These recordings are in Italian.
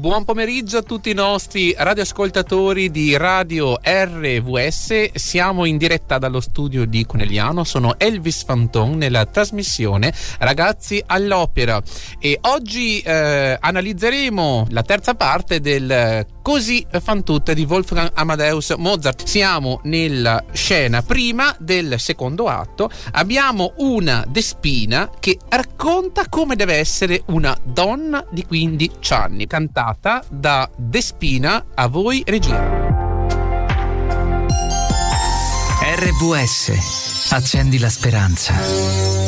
Buon pomeriggio a tutti i nostri radioascoltatori di Radio RVS. Siamo in diretta dallo studio di Conegliano. Sono Elvis Fanton nella trasmissione Ragazzi all'Opera e oggi eh, analizzeremo la terza parte del Così fan tutte di Wolfgang Amadeus Mozart. Siamo nella scena prima del secondo atto. Abbiamo una Despina che racconta come deve essere una donna di 15 anni, cantata da Despina a voi regia. RVS. Accendi la speranza.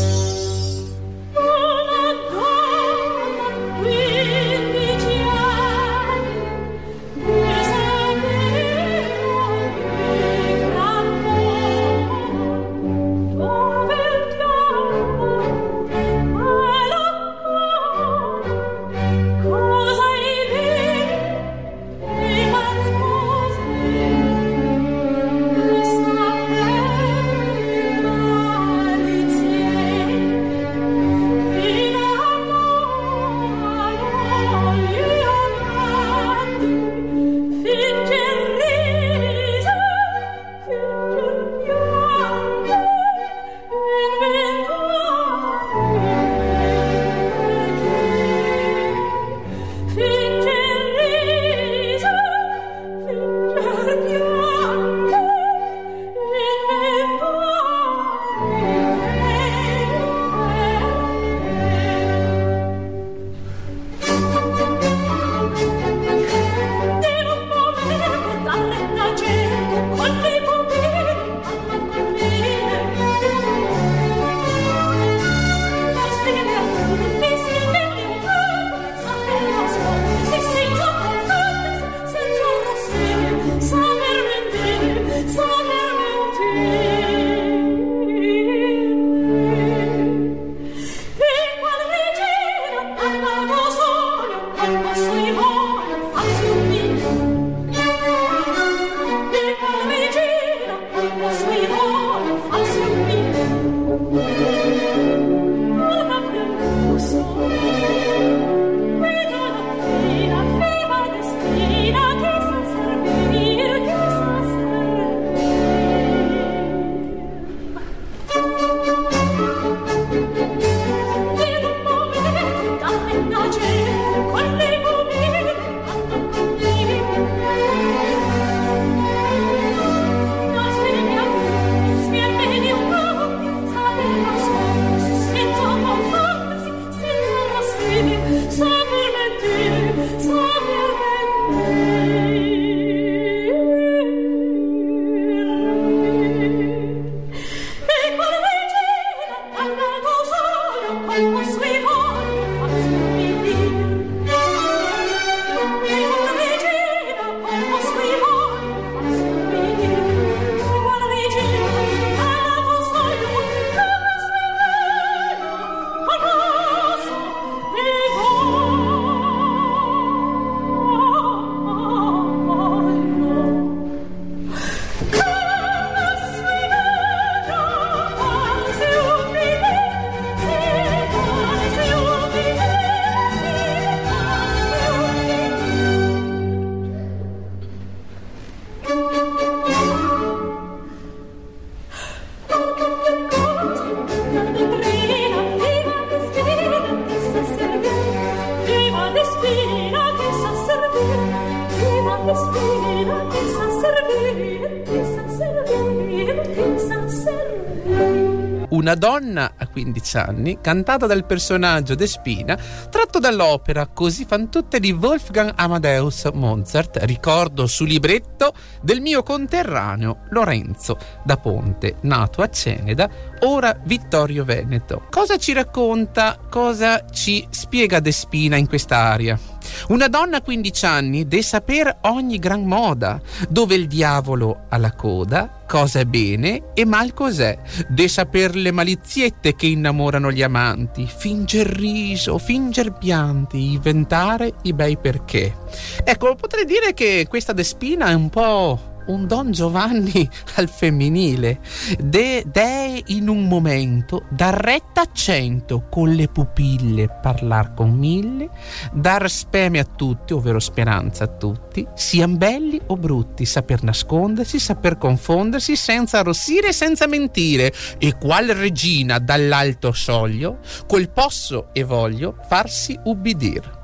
15 anni, cantata dal personaggio Despina, tratto dall'opera Così fan tutte di Wolfgang Amadeus Mozart, ricordo su libretto del mio conterraneo Lorenzo da Ponte, nato a Ceneda, ora Vittorio Veneto. Cosa ci racconta, cosa ci spiega Despina in quest'aria? Una donna a 15 anni deve saper ogni gran moda, dove il diavolo ha la coda, cosa è bene e mal cos'è, de saper le maliziette che innamorano gli amanti, finger riso, finger pianti, inventare i bei perché. Ecco, potrei dire che questa Despina è un po' un Don Giovanni al femminile. De, de in un momento dar retta a cento con le pupille parlar con mille, dar speme a tutti, ovvero speranza a tutti, sian belli o brutti, saper nascondersi, saper confondersi senza arrossire e senza mentire. E qual regina dall'alto soglio, col posso e voglio farsi ubbidir.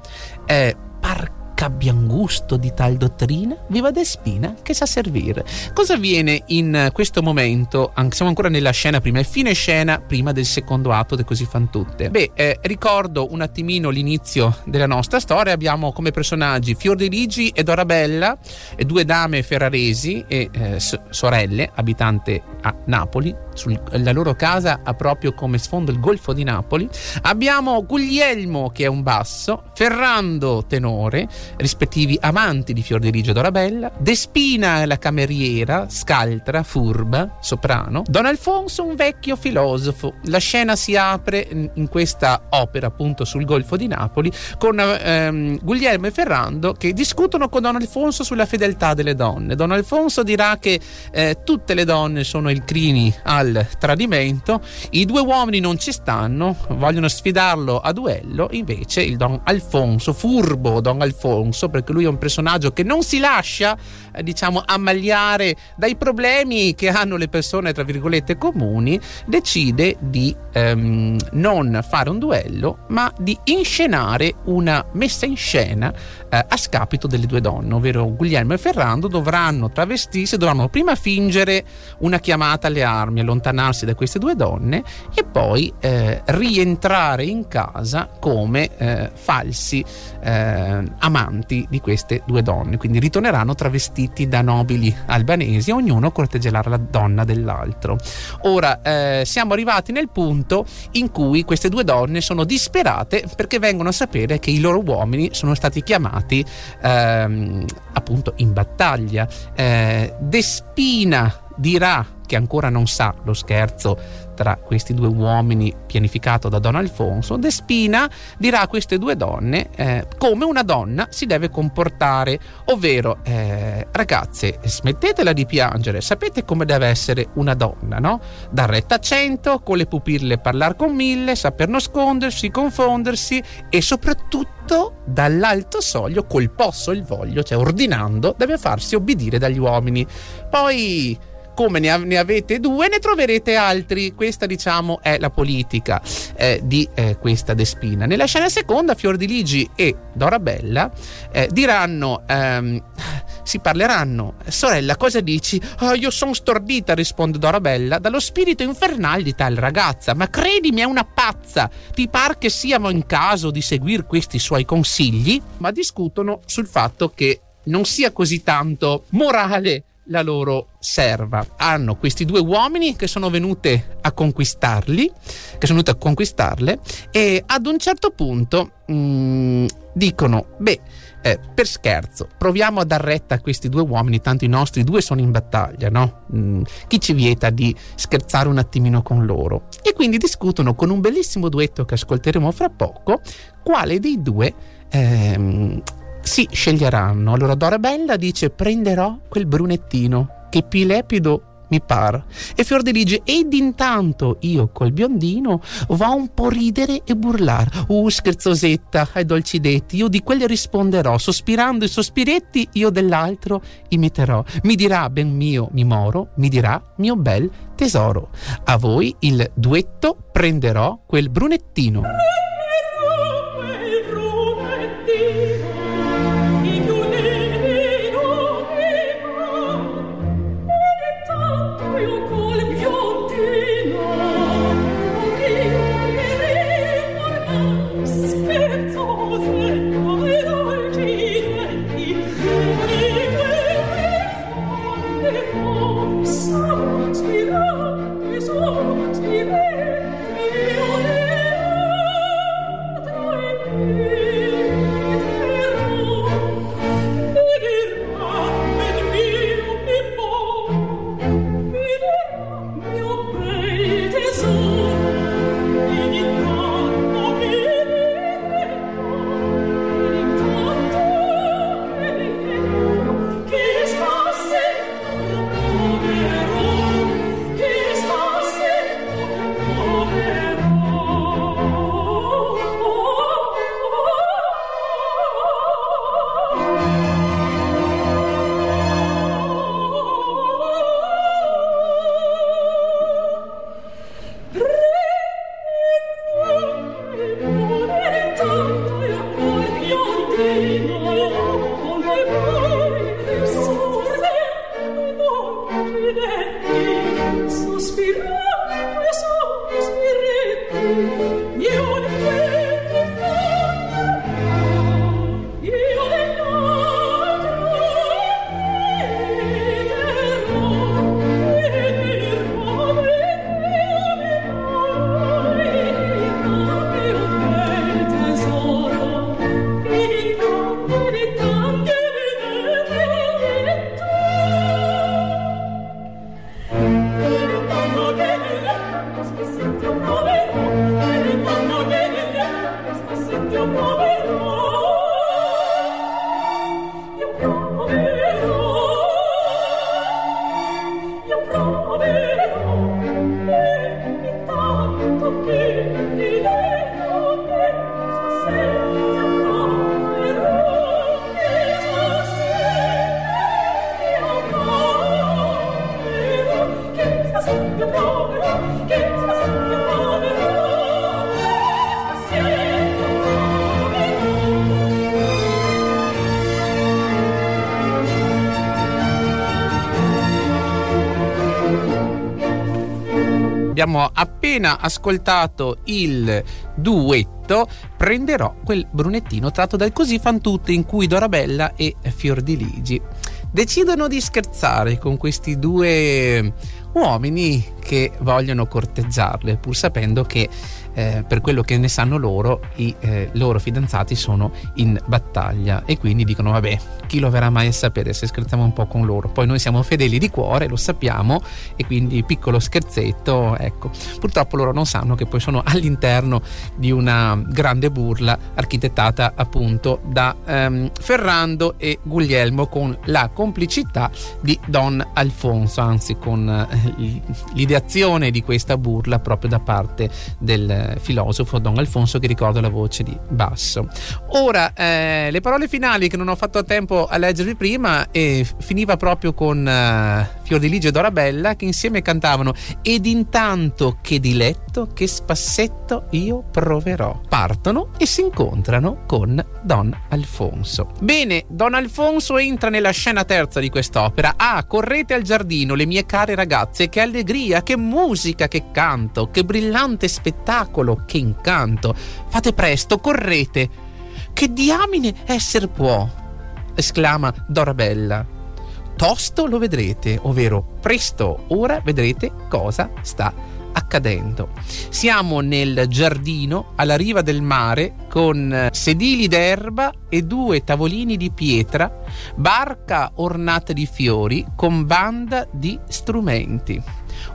Eh, par abbian gusto di tal dottrina, viva Despina che sa servire. Cosa avviene in questo momento? Siamo ancora nella scena prima, è fine scena prima del secondo atto de Così fan tutte. Beh, eh, ricordo un attimino l'inizio della nostra storia, abbiamo come personaggi Fiordiligi e due dame ferraresi e eh, sorelle, abitante a Napoli, sul, la loro casa ha proprio come sfondo il Golfo di Napoli. Abbiamo Guglielmo che è un basso, Ferrando tenore, rispettivi amanti di Fiordiligi Dorabella, Despina la cameriera, scaltra, furba, soprano, Don Alfonso un vecchio filosofo. La scena si apre in questa opera appunto sul Golfo di Napoli con ehm, Guglielmo e Ferrando che discutono con Don Alfonso sulla fedeltà delle donne. Don Alfonso dirà che eh, tutte le donne sono il crini al al tradimento, i due uomini non ci stanno, vogliono sfidarlo a duello, invece il Don Alfonso, furbo Don Alfonso, perché lui è un personaggio che non si lascia, eh, diciamo, ammagliare dai problemi che hanno le persone, tra virgolette, comuni, decide di ehm, non fare un duello, ma di inscenare una messa in scena eh, a scapito delle due donne, ovvero Guglielmo e Ferrando dovranno travestirsi, dovranno prima fingere una chiamata alle armi, allontanarsi da queste due donne e poi eh, rientrare in casa come eh, falsi eh, amanti di queste due donne. Quindi ritorneranno travestiti da nobili albanesi, ognuno corteggerà la donna dell'altro. Ora eh, siamo arrivati nel punto in cui queste due donne sono disperate perché vengono a sapere che i loro uomini sono stati chiamati ehm, appunto in battaglia. Eh, Despina dirà che ancora non sa lo scherzo tra questi due uomini pianificato da Don Alfonso, Despina dirà a queste due donne eh, come una donna si deve comportare, ovvero eh, ragazze smettetela di piangere, sapete come deve essere una donna, no? Dar retta a cento, con le pupille parlare con mille, saper nascondersi, confondersi e soprattutto dall'alto soglio col posso il voglio, cioè ordinando, deve farsi obbedire dagli uomini. Poi come ne, ne, avete due, ne troverete altri. Questa, diciamo, è la politica eh, di eh, questa Despina. Nella scena seconda, Fiordiligi e Dorabella eh, diranno. Ehm, si parleranno. Sorella, cosa dici? Oh, io sono stordita, risponde Dorabella, dallo spirito infernale di tal ragazza. Ma credimi, è una pazza. Ti par che siamo in caso di seguire questi suoi consigli? Ma discutono sul fatto che non sia così tanto morale la loro serva. Hanno questi due uomini che sono venute a conquistarli, che sono venute a conquistarle e ad un certo punto mh, mm, dicono, beh, eh, per scherzo, proviamo a dar retta a questi due uomini, tanto i nostri due sono in battaglia, no? Mm, chi ci vieta di scherzare un attimino con loro? E quindi discutono con un bellissimo duetto che ascolteremo fra poco, quale dei due ehm, si sceglieranno. Allora Dorabella dice prenderò quel brunettino che pilepido mi par. E Fiordiligi, ed intanto io col biondino va un po' ridere e burlar. Uh, scherzosetta, ai dolci detti, io di quelle risponderò, sospirando i sospiretti, io dell'altro imiterò. Mi dirà, ben mio, mi moro, mi dirà, mio bel tesoro. A voi il duetto prenderò quel brunettino. Abbiamo appena ascoltato il duetto Prenderò quel brunettino tratto dal Così fan tutte in cui Dorabella e Fiordiligi decidono di scherzare con questi due uomini che vogliono corteggiarle pur sapendo che eh, per quello che ne sanno loro, i eh, loro fidanzati sono in battaglia e quindi dicono vabbè, chi lo verrà mai a sapere se scherziamo un po' con loro. Poi noi siamo fedeli di cuore, lo sappiamo e quindi piccolo scherzetto, ecco. Purtroppo loro non sanno che poi sono all'interno di una grande burla architettata appunto da ehm, Ferrando e Guglielmo con la complicità di Don Alfonso, anzi con eh, l'ideazione di questa burla proprio da parte del filosofo Don Alfonso che ricorda la voce di basso. Ora, eh, le parole finali che non ho fatto a tempo a leggervi prima e finiva proprio con Fiordiligio e Dorabella che insieme cantavano ed intanto che diletto, che spassetto io proverò. Partono e si incontrano con Don Alfonso. Bene, Don Alfonso entra nella scena terza di quest'opera. Ah, correte al giardino, le mie care ragazze, che allegria, che musica, che canto, che brillante spettacolo, che incanto! Fate presto, correte! Che diamine esser può! esclama Dorabella. Tosto lo vedrete, ovvero presto, ora vedrete cosa sta accadendo. Siamo nel giardino alla riva del mare con sedili d'erba e due tavolini di pietra, barca ornata di fiori con banda di strumenti.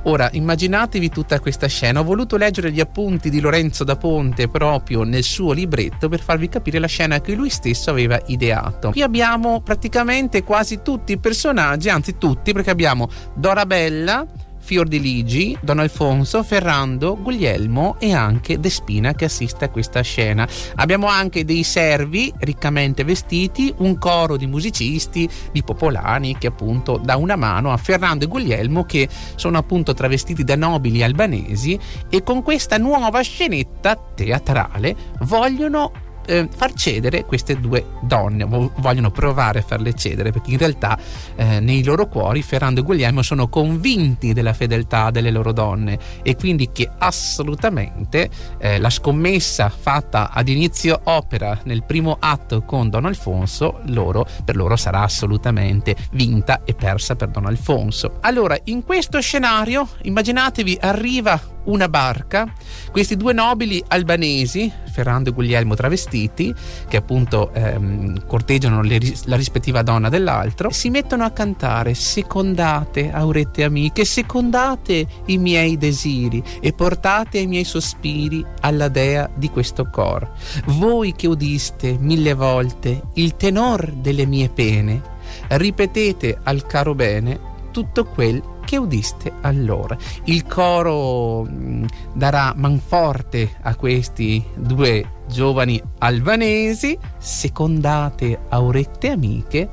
Ora immaginatevi tutta questa scena. Ho voluto leggere gli appunti di Lorenzo da Ponte proprio nel suo libretto per farvi capire la scena che lui stesso aveva ideato. Qui abbiamo praticamente quasi tutti i personaggi, anzi tutti, perché abbiamo Dorabella Fiordiligi, Don Alfonso, Ferrando, Guglielmo e anche Despina che assiste a questa scena. Abbiamo anche dei servi riccamente vestiti, un coro di musicisti, di popolani che appunto dà una mano a Ferrando e Guglielmo che sono appunto travestiti da nobili albanesi e con questa nuova scenetta teatrale vogliono eh, far cedere queste due donne, vogliono provare a farle cedere perché in realtà eh, nei loro cuori Ferrando e Guglielmo sono convinti della fedeltà delle loro donne e quindi che assolutamente eh, la scommessa fatta ad inizio opera nel primo atto con Don Alfonso loro, per loro sarà assolutamente vinta e persa per Don Alfonso. Allora in questo scenario immaginatevi arriva una barca, questi due nobili albanesi, Ferrando e Guglielmo travestiti, che appunto ehm, corteggiano le, la rispettiva donna dell'altro, si mettono a cantare secondate, aurette amiche, secondate i miei desiri e portate i miei sospiri alla dea di questo cor. Voi che udiste mille volte il tenor delle mie pene, ripetete al caro bene tutto quel che udiste allora. Il coro mm, darà manforte a questi due giovani albanesi, secondate aurette amiche,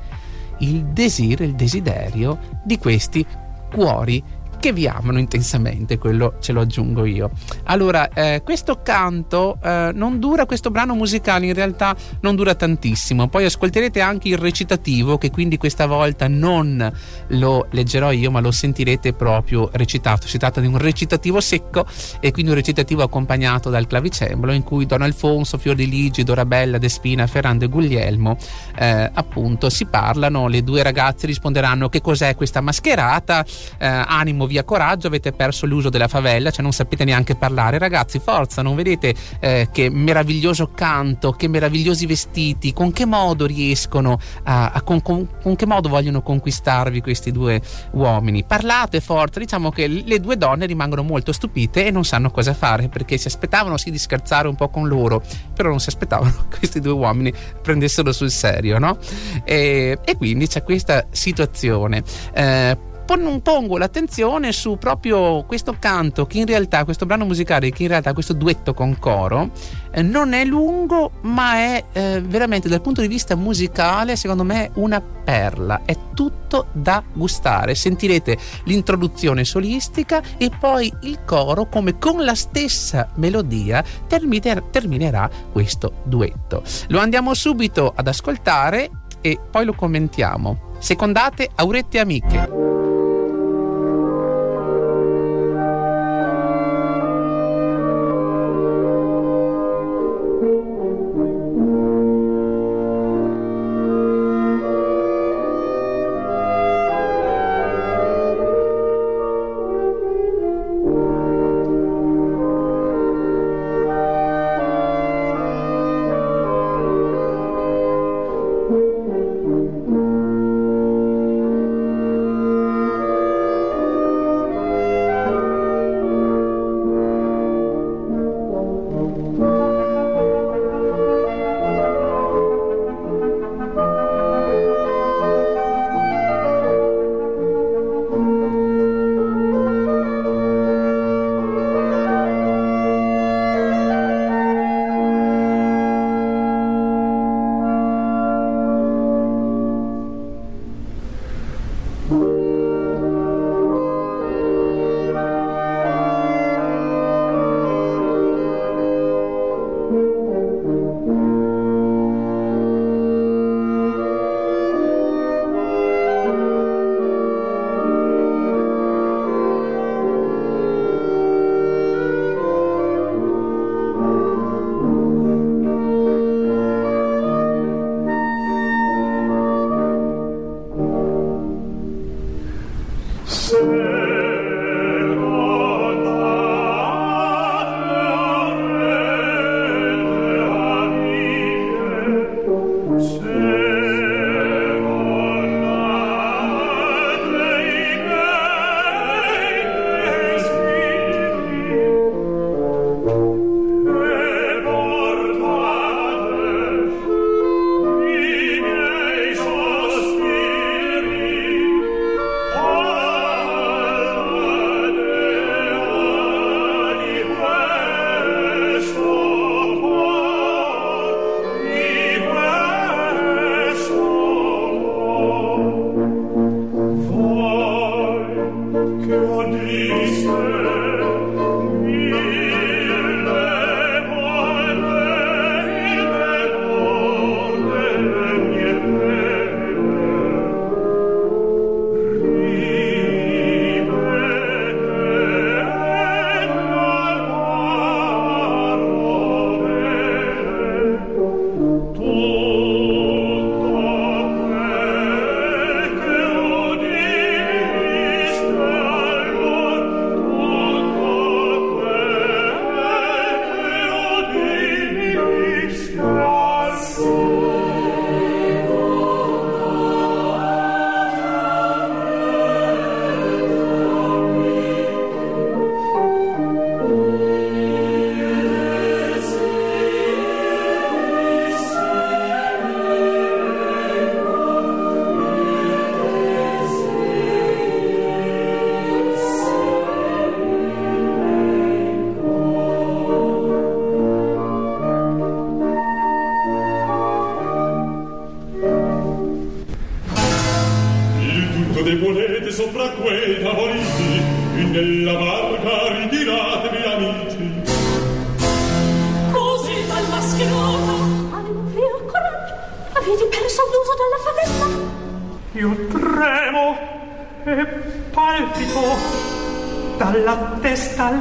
il desire, il desiderio di questi cuori che vi amano intensamente, quello ce lo aggiungo io. Allora, eh, questo canto eh, non dura, questo brano musicale in realtà non dura tantissimo, poi ascolterete anche il recitativo che quindi questa volta non lo leggerò io ma lo sentirete proprio recitato, si tratta di un recitativo secco e quindi un recitativo accompagnato dal clavicembalo in cui Don Alfonso, Fiordiligi, Dorabella, Despina, Ferrando e Guglielmo eh, appunto si parlano, le due ragazze risponderanno che cos'è questa mascherata, eh, animo via coraggio, avete perso l'uso della favella, cioè non sapete neanche parlare, ragazzi forza, non vedete eh, che meraviglioso canto, che meravigliosi vestiti, con che modo riescono a, a con, con, con, che modo vogliono conquistarvi questi due uomini, parlate forza, diciamo che le due donne rimangono molto stupite e non sanno cosa fare perché si aspettavano sì di scherzare un po' con loro, però non si aspettavano che questi due uomini prendessero sul serio, no? E, e quindi c'è questa situazione. Eh, pongo l'attenzione su proprio questo canto che in realtà, questo brano musicale che in realtà questo duetto con coro eh, non è lungo ma è eh, veramente dal punto di vista musicale secondo me una perla, è tutto da gustare, sentirete l'introduzione solistica e poi il coro come con la stessa melodia terminer- terminerà questo duetto. Lo andiamo subito ad ascoltare e poi lo commentiamo. Secondate Aurette Amiche.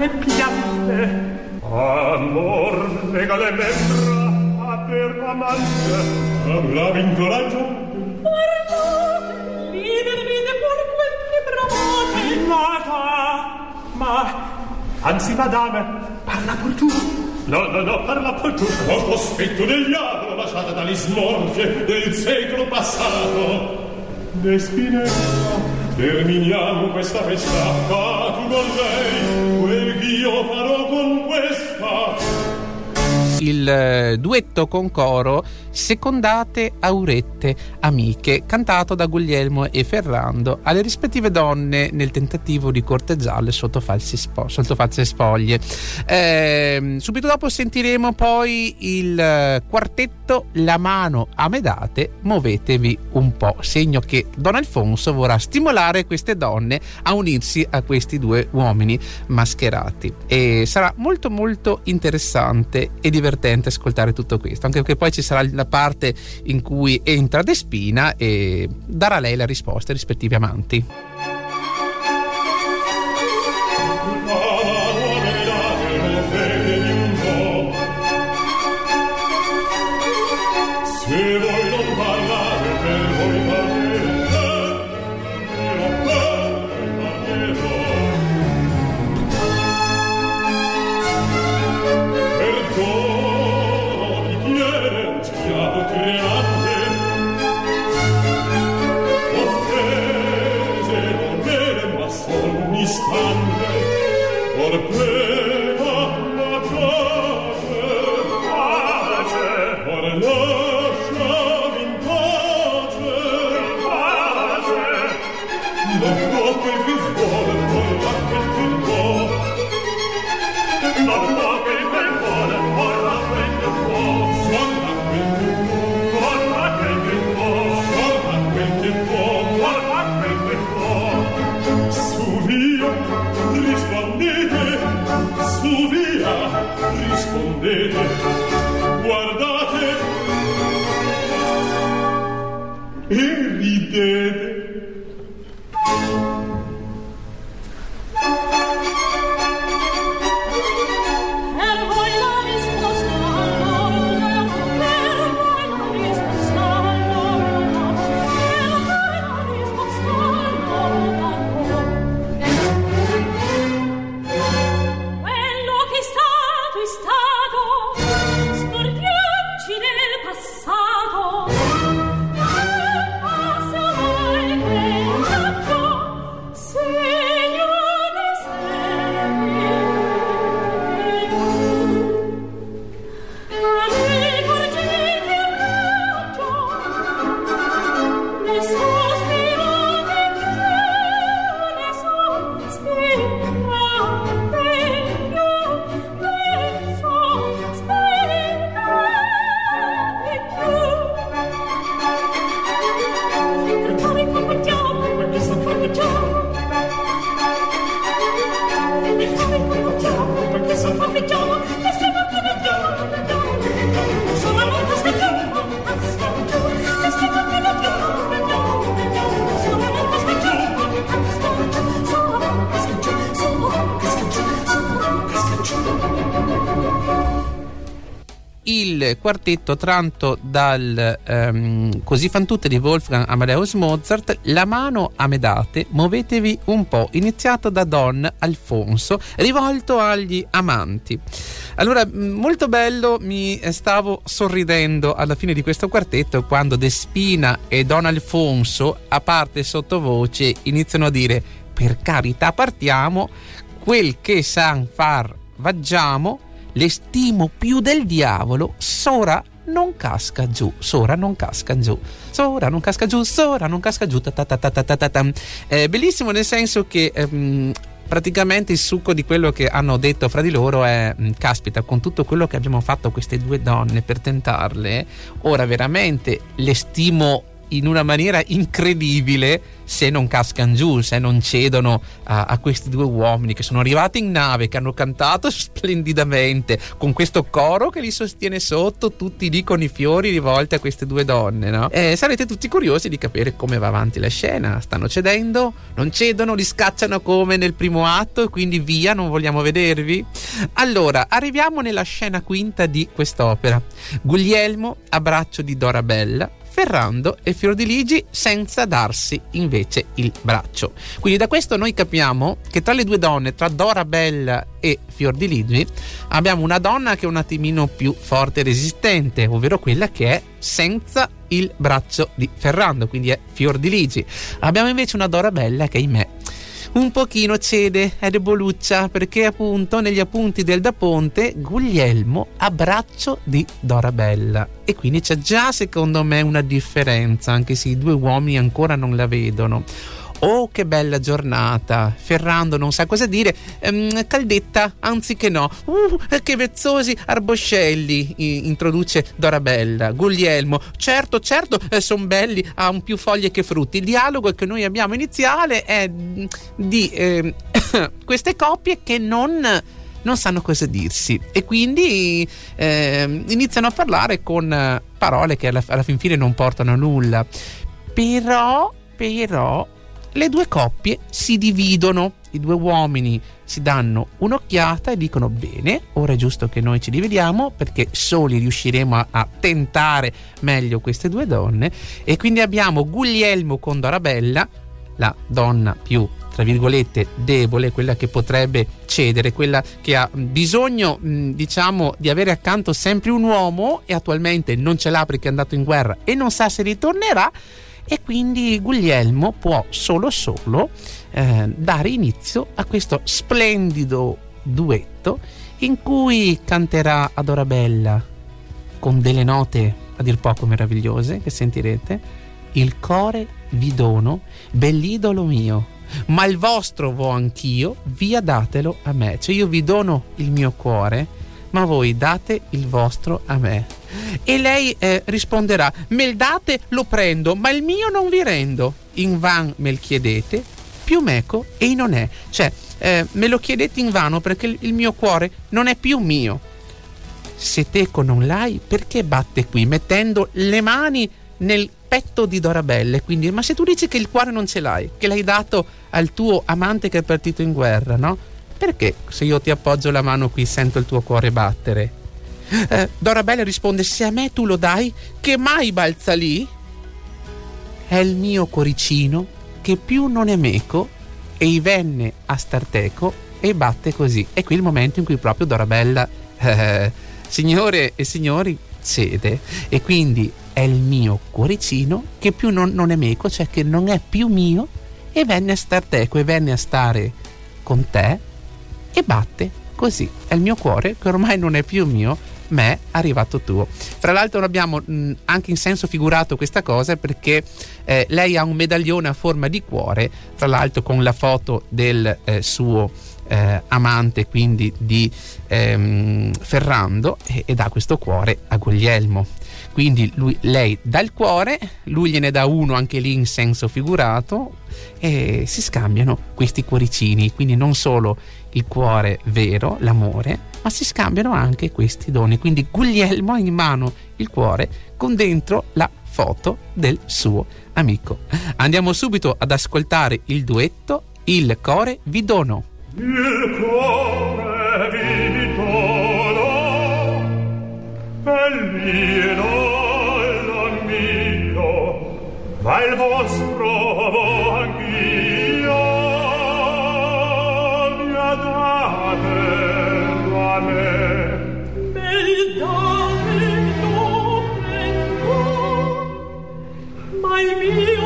Alle piante. Amor, lega le membra a per amante, avrà vinto ragione. Guardate, liberi vide pure quel che bramate. Nata, ma anzi, madame, parla pur tu. No, no, no, parla pur tu. Ho cospetto del diavolo lasciata dalle smorfie del secolo passato. Despinetta, terminiamo questa festa il eh, duetto con coro Secondate Aurette Amiche, cantato da Guglielmo e Ferrando alle rispettive donne nel tentativo di corteggiarle sotto, spo- sotto false spoglie. Eh, subito dopo sentiremo poi il eh, quartetto La mano a medate, muovetevi un po', segno che Don Alfonso vorrà stimolare queste donne a unirsi a questi due uomini mascherati e sarà molto molto interessante e divertente ascoltare tutto questo, anche perché poi ci sarà la parte in cui entra Despina e darà lei la risposta ai rispettivi amanti. Quartetto tratto dal ehm, Così fan tutte di Wolfgang Amadeus Mozart, La mano a medate, muovetevi un po', iniziato da Don Alfonso, rivolto agli amanti. Allora, molto bello, mi stavo sorridendo alla fine di questo quartetto quando Despina e Don Alfonso, a parte sottovoce, iniziano a dire per carità partiamo, quel che san far vaggiamo, le stimo più del diavolo, Sora non casca giù, Sora non casca giù, Sora non casca giù, Sora non casca giù, ta ta ta ta ta ta ta. È bellissimo nel senso che ehm, praticamente il succo di quello che hanno detto fra di loro è mm, caspita con tutto quello che abbiamo fatto queste due donne per tentarle ora veramente le stimo in una maniera incredibile se non cascano giù, se non cedono a, a, questi due uomini che sono arrivati in nave, che hanno cantato splendidamente, con questo coro che li sostiene sotto, tutti lì con i fiori rivolti a queste due donne, no? E sarete tutti curiosi di capire come va avanti la scena. Stanno cedendo? Non cedono? Li scacciano come nel primo atto e quindi via, non vogliamo vedervi? Allora, arriviamo nella scena quinta di quest'opera. Guglielmo a braccio di Dorabella Ferrando e Fiordiligi senza darsi invece il braccio. Quindi da questo noi capiamo che tra le due donne, tra Dora Bella e Fiordiligi, abbiamo una donna che è un attimino più forte e resistente, ovvero quella che è senza il braccio di Ferrando, quindi è Fiordiligi. Abbiamo invece una Dora Bella che, ahimè, un pochino cede, è deboluccia perché appunto negli appunti del Da Ponte Guglielmo a braccio di Dorabella e quindi c'è già secondo me una differenza anche se i due uomini ancora non la vedono. Oh, che bella giornata! Ferrando non sa cosa dire. Ehm, caldetta, anziché no. Uh, che vezzosi arboscelli! I- introduce Dorabella. Guglielmo, certo, certo, eh, sono belli, hanno più foglie che frutti. Il dialogo che noi abbiamo iniziale è di eh, queste coppie che non non sanno cosa dirsi e quindi eh, iniziano a parlare con parole che alla, alla fin fine non portano a nulla. Però, però, le due coppie si dividono, i due uomini si danno un'occhiata e dicono bene, ora è giusto che noi ci divediamo perché soli riusciremo a, a tentare meglio queste due donne. E quindi abbiamo Guglielmo con Dorabella, la donna più tra virgolette debole, quella che potrebbe cedere, quella che ha bisogno diciamo di avere accanto sempre un uomo e attualmente non ce l'ha perché è andato in guerra e non sa se ritornerà e quindi Guglielmo può solo solo eh, dare inizio a questo splendido duetto in cui canterà ad Orabella con delle note a dir poco meravigliose che sentirete. Il core vi dono bell'idolo mio ma il vostro vo anch'io via datelo a me. Cioè io vi dono il mio cuore ma voi date il vostro a me e lei eh, risponderà: Me date, lo prendo, ma il mio non vi rendo. In van me il chiedete, più meco e non è. Cioè, eh, me lo chiedete in vano perché il mio cuore non è più mio. Se teco non l'hai, perché batte qui mettendo le mani nel petto di Dorabelle? Quindi, ma se tu dici che il cuore non ce l'hai, che l'hai dato al tuo amante che è partito in guerra, no? Perché se io ti appoggio la mano qui sento il tuo cuore battere? Eh, Dorabella risponde: Se a me tu lo dai, che mai balza lì? È il mio coricino che più non è meco e i venne a star teco e batte così. E qui il momento in cui proprio Dorabella, eh, signore e signori, cede. E quindi è il mio cuoricino che più non, non, è meco, cioè che non è più mio, e venne a star teco e venne a stare con te e batte così. È il mio cuore che ormai non è più mio, me arrivato tuo. Tra l'altro abbiamo mh, anche in senso figurato questa cosa perché eh, lei ha un medaglione a forma di cuore, tra l'altro con la foto del eh, suo eh, amante, quindi di ehm, Ferrando, e, e dà questo cuore a Guglielmo. Quindi lui, lei dà il cuore, lui gliene dà uno anche lì in senso figurato e si scambiano questi cuoricini, quindi non solo il cuore vero, l'amore, ma si scambiano anche questi doni. Quindi Guglielmo ha in mano il cuore con dentro la foto del suo amico. Andiamo subito ad ascoltare il duetto Il cuore vi dono. Il cuore vi dono, bellino ma il vostro anch'io mi ha date Ma il mio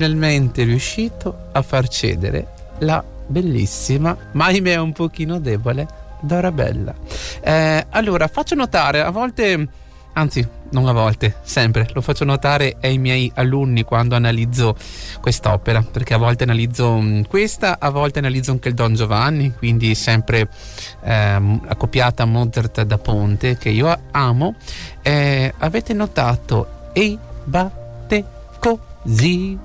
finalmente riuscito a far cedere la bellissima, ma ahimè un pochino debole, Dorabella. Eh, allora, faccio notare, a volte, anzi, non a volte, sempre, lo faccio notare ai miei alunni quando analizzo quest'opera, perché a volte analizzo mm, questa, a volte analizzo anche il Don Giovanni, quindi sempre ehm, accoppiata Mozart da Ponte, che io amo. Eh, avete notato, e batte così,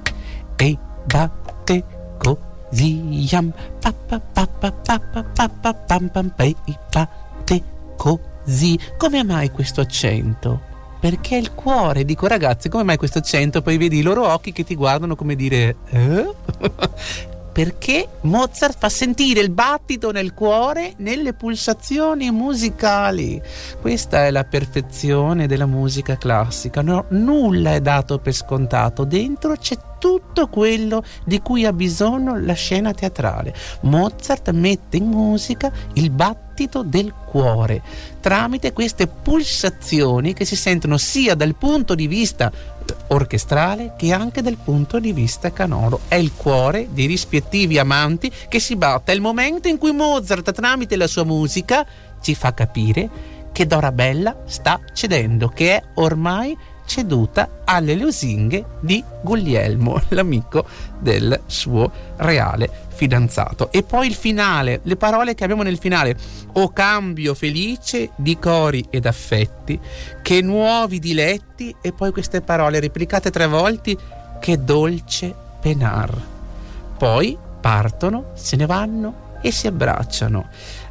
e batte così, yam, pa pa pa pa pa pa pa pa pam pam e batte così. Come mai questo accento? Perché il cuore, dico ragazzi, come mai questo accento? Poi vedi i loro occhi che ti guardano come dire, eh? Perché Mozart fa sentire il battito nel cuore nelle pulsazioni musicali. Questa è la perfezione della musica classica. No, nulla è dato per scontato. Dentro c'è tutto quello di cui ha bisogno la scena teatrale. Mozart mette in musica il battito del cuore tramite queste pulsazioni che si sentono sia dal punto di vista orchestrale che anche dal punto di vista canoro. È il cuore dei rispettivi amanti che si batte. È il momento in cui Mozart, tramite la sua musica, ci fa capire che Dorabella sta cedendo, che è ormai ceduta alle lusinghe di Guglielmo, l'amico del suo reale fidanzato. E poi il finale, le parole che abbiamo nel finale, o cambio felice di cori ed affetti, che nuovi diletti, e poi queste parole replicate tre volte, che dolce penar. Poi partono, se ne vanno e si abbracciano.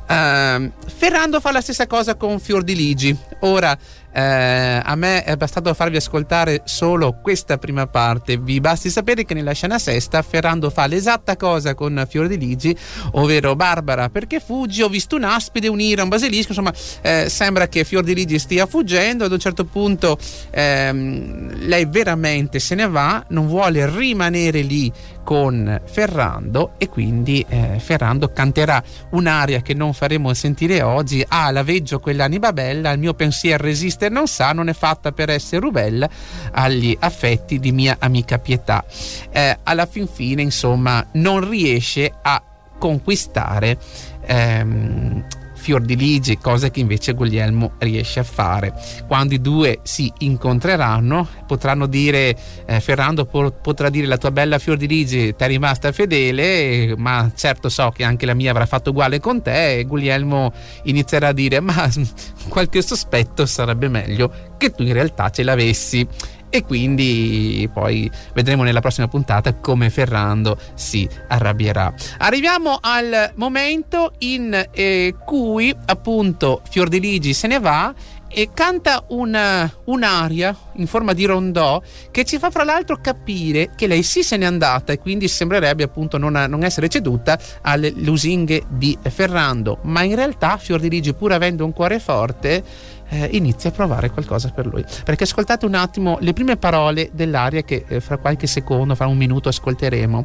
Uh, Ferrando fa la stessa cosa con Fior di Ligi. Ora, eh, a me è bastato farvi ascoltare solo questa prima parte. Vi basti sapere che nella scena sesta Ferrando fa l'esatta cosa con Fior di Ligi, ovvero Barbara perché fuggi, ho visto un'aspide, un'ira, un basilisco, insomma eh, sembra che Fior di Ligi stia fuggendo, ad un certo punto ehm, lei veramente se ne va, non vuole rimanere lì con Ferrando e quindi eh, Ferrando canterà un'aria che non faremo sentire oggi. Ah la veggio quell'anima bella il mio pensiero resiste non sa non è fatta per essere rubella agli affetti di mia amica Pietà. Eh, alla fin fine insomma non riesce a conquistare ehm, fior di ligi, cosa che invece Guglielmo riesce a fare. Quando i due si incontreranno, potranno dire, eh, Ferrando potrà dire la tua bella fior di ligi ti è rimasta fedele, ma certo so che anche la mia avrà fatto uguale con te e Guglielmo inizierà a dire, ma qualche sospetto sarebbe meglio che tu in realtà ce l'avessi e quindi poi vedremo nella prossima puntata come Ferrando si arrabbierà. Arriviamo al momento in eh, cui appunto Fiordiligi se ne va e canta una, un'aria in forma di rondò che ci fa fra l'altro capire che lei sì se n'è andata e quindi sembrerebbe appunto non, non essere ceduta alle lusinghe di Ferrando ma in realtà Fiordiligi pur avendo un cuore forte eh, inizia a provare qualcosa per lui. Perché ascoltate un attimo le prime parole dell'aria che eh, fra qualche secondo, fra un minuto ascolteremo.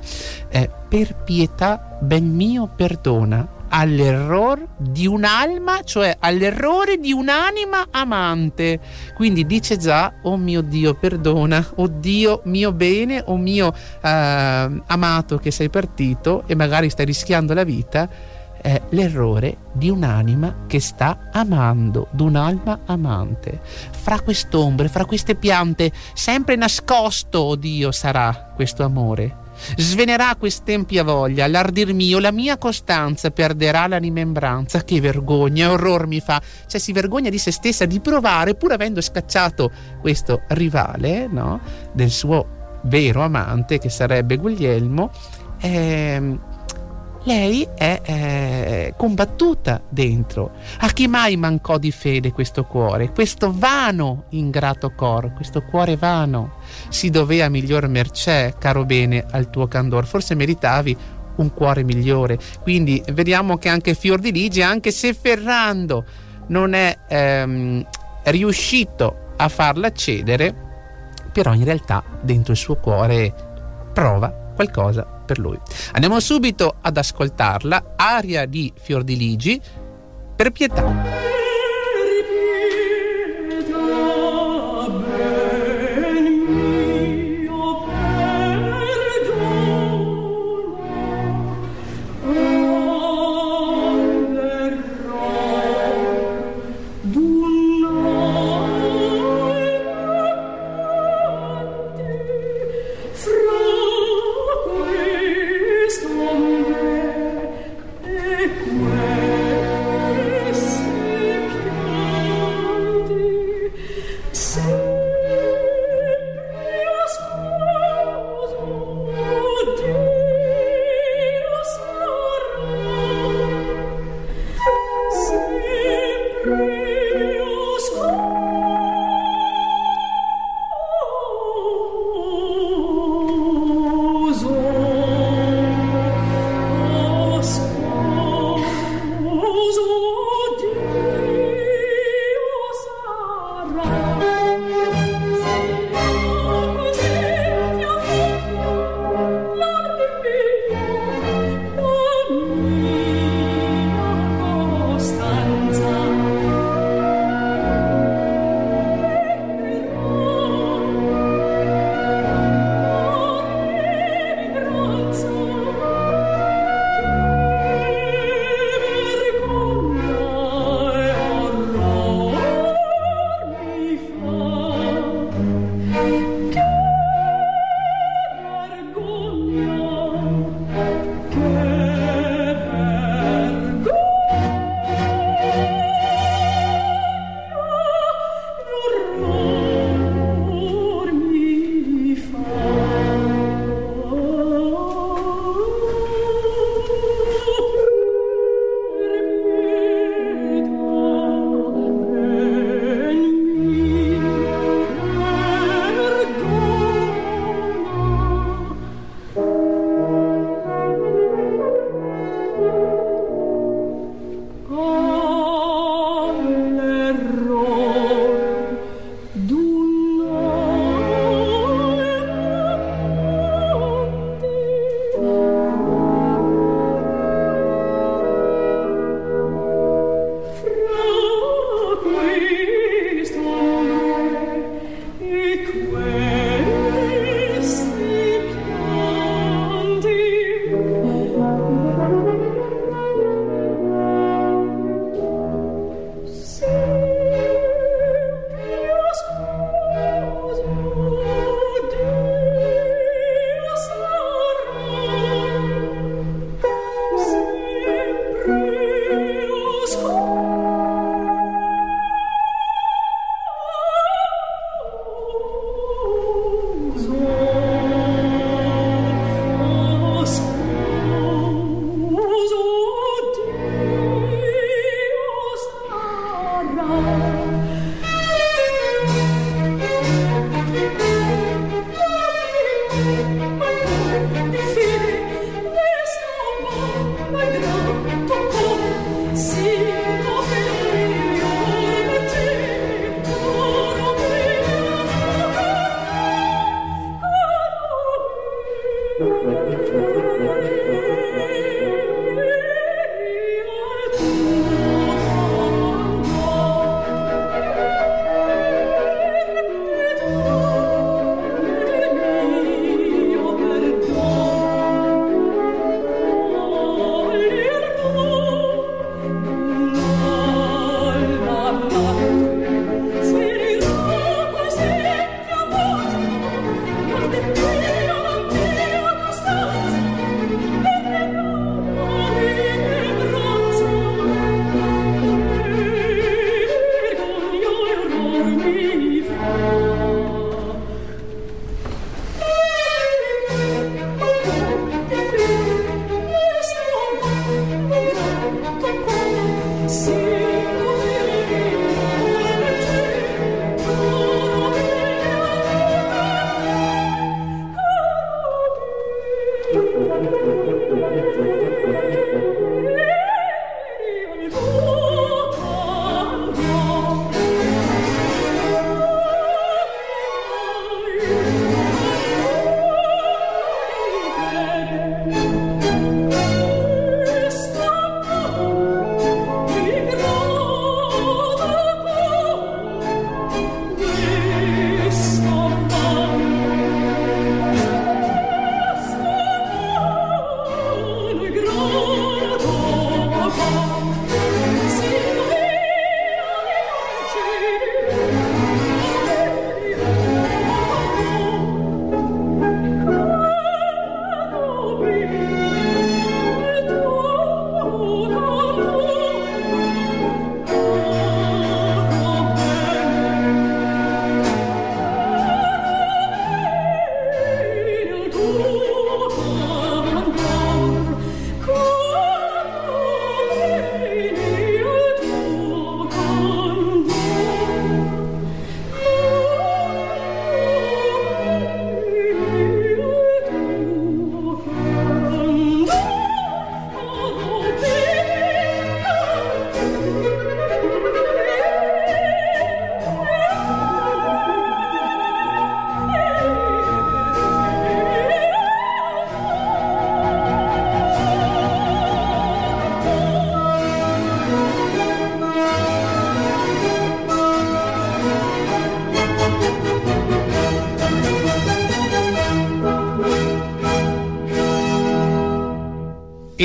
Eh, per pietà, ben mio, perdona all'errore di un'alma, cioè all'errore di un'anima amante. Quindi dice già, oh mio Dio, perdona, oh Dio mio bene, oh mio eh, amato che sei partito e magari stai rischiando la vita è l'errore di un'anima che sta amando, di un'alma amante. Fra quest'ombre, fra queste piante, sempre nascosto, oh Dio, sarà questo amore. Svenerà quest'empia voglia, l'ardir mio, la mia costanza perderà la rimembranza. Che vergogna, orror mi fa. Cioè si vergogna di se stessa di provare, pur avendo scacciato questo rivale, no? Del suo vero amante, che sarebbe Guglielmo, ehm, lei è eh, combattuta dentro. A chi mai mancò di fede questo cuore, questo vano ingrato cor, questo cuore vano? Si dovea miglior mercè, caro bene, al tuo candor. Forse meritavi un cuore migliore. Quindi vediamo che anche Fior di Ligia, anche se Ferrando non è ehm, riuscito a farla cedere, però in realtà dentro il suo cuore prova qualcosa per lui. Andiamo subito ad ascoltarla, aria di Fiordiligi, per pietà.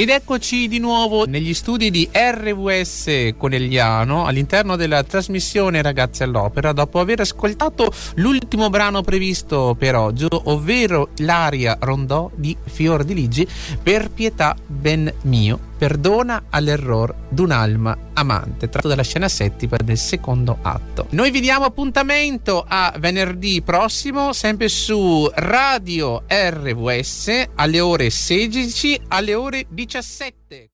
Ed eccoci di nuovo negli studi di RVS Conegliano all'interno della trasmissione Ragazzi all'Opera dopo aver ascoltato l'ultimo brano previsto per oggi, ovvero l'aria rondò di Fior di Ligi per pietà ben mio, perdona all'error d'un'alma amante, tratto dalla scena settima del secondo atto. Noi vi diamo appuntamento a venerdì prossimo, sempre su Radio RVS alle ore 16 alle ore 17.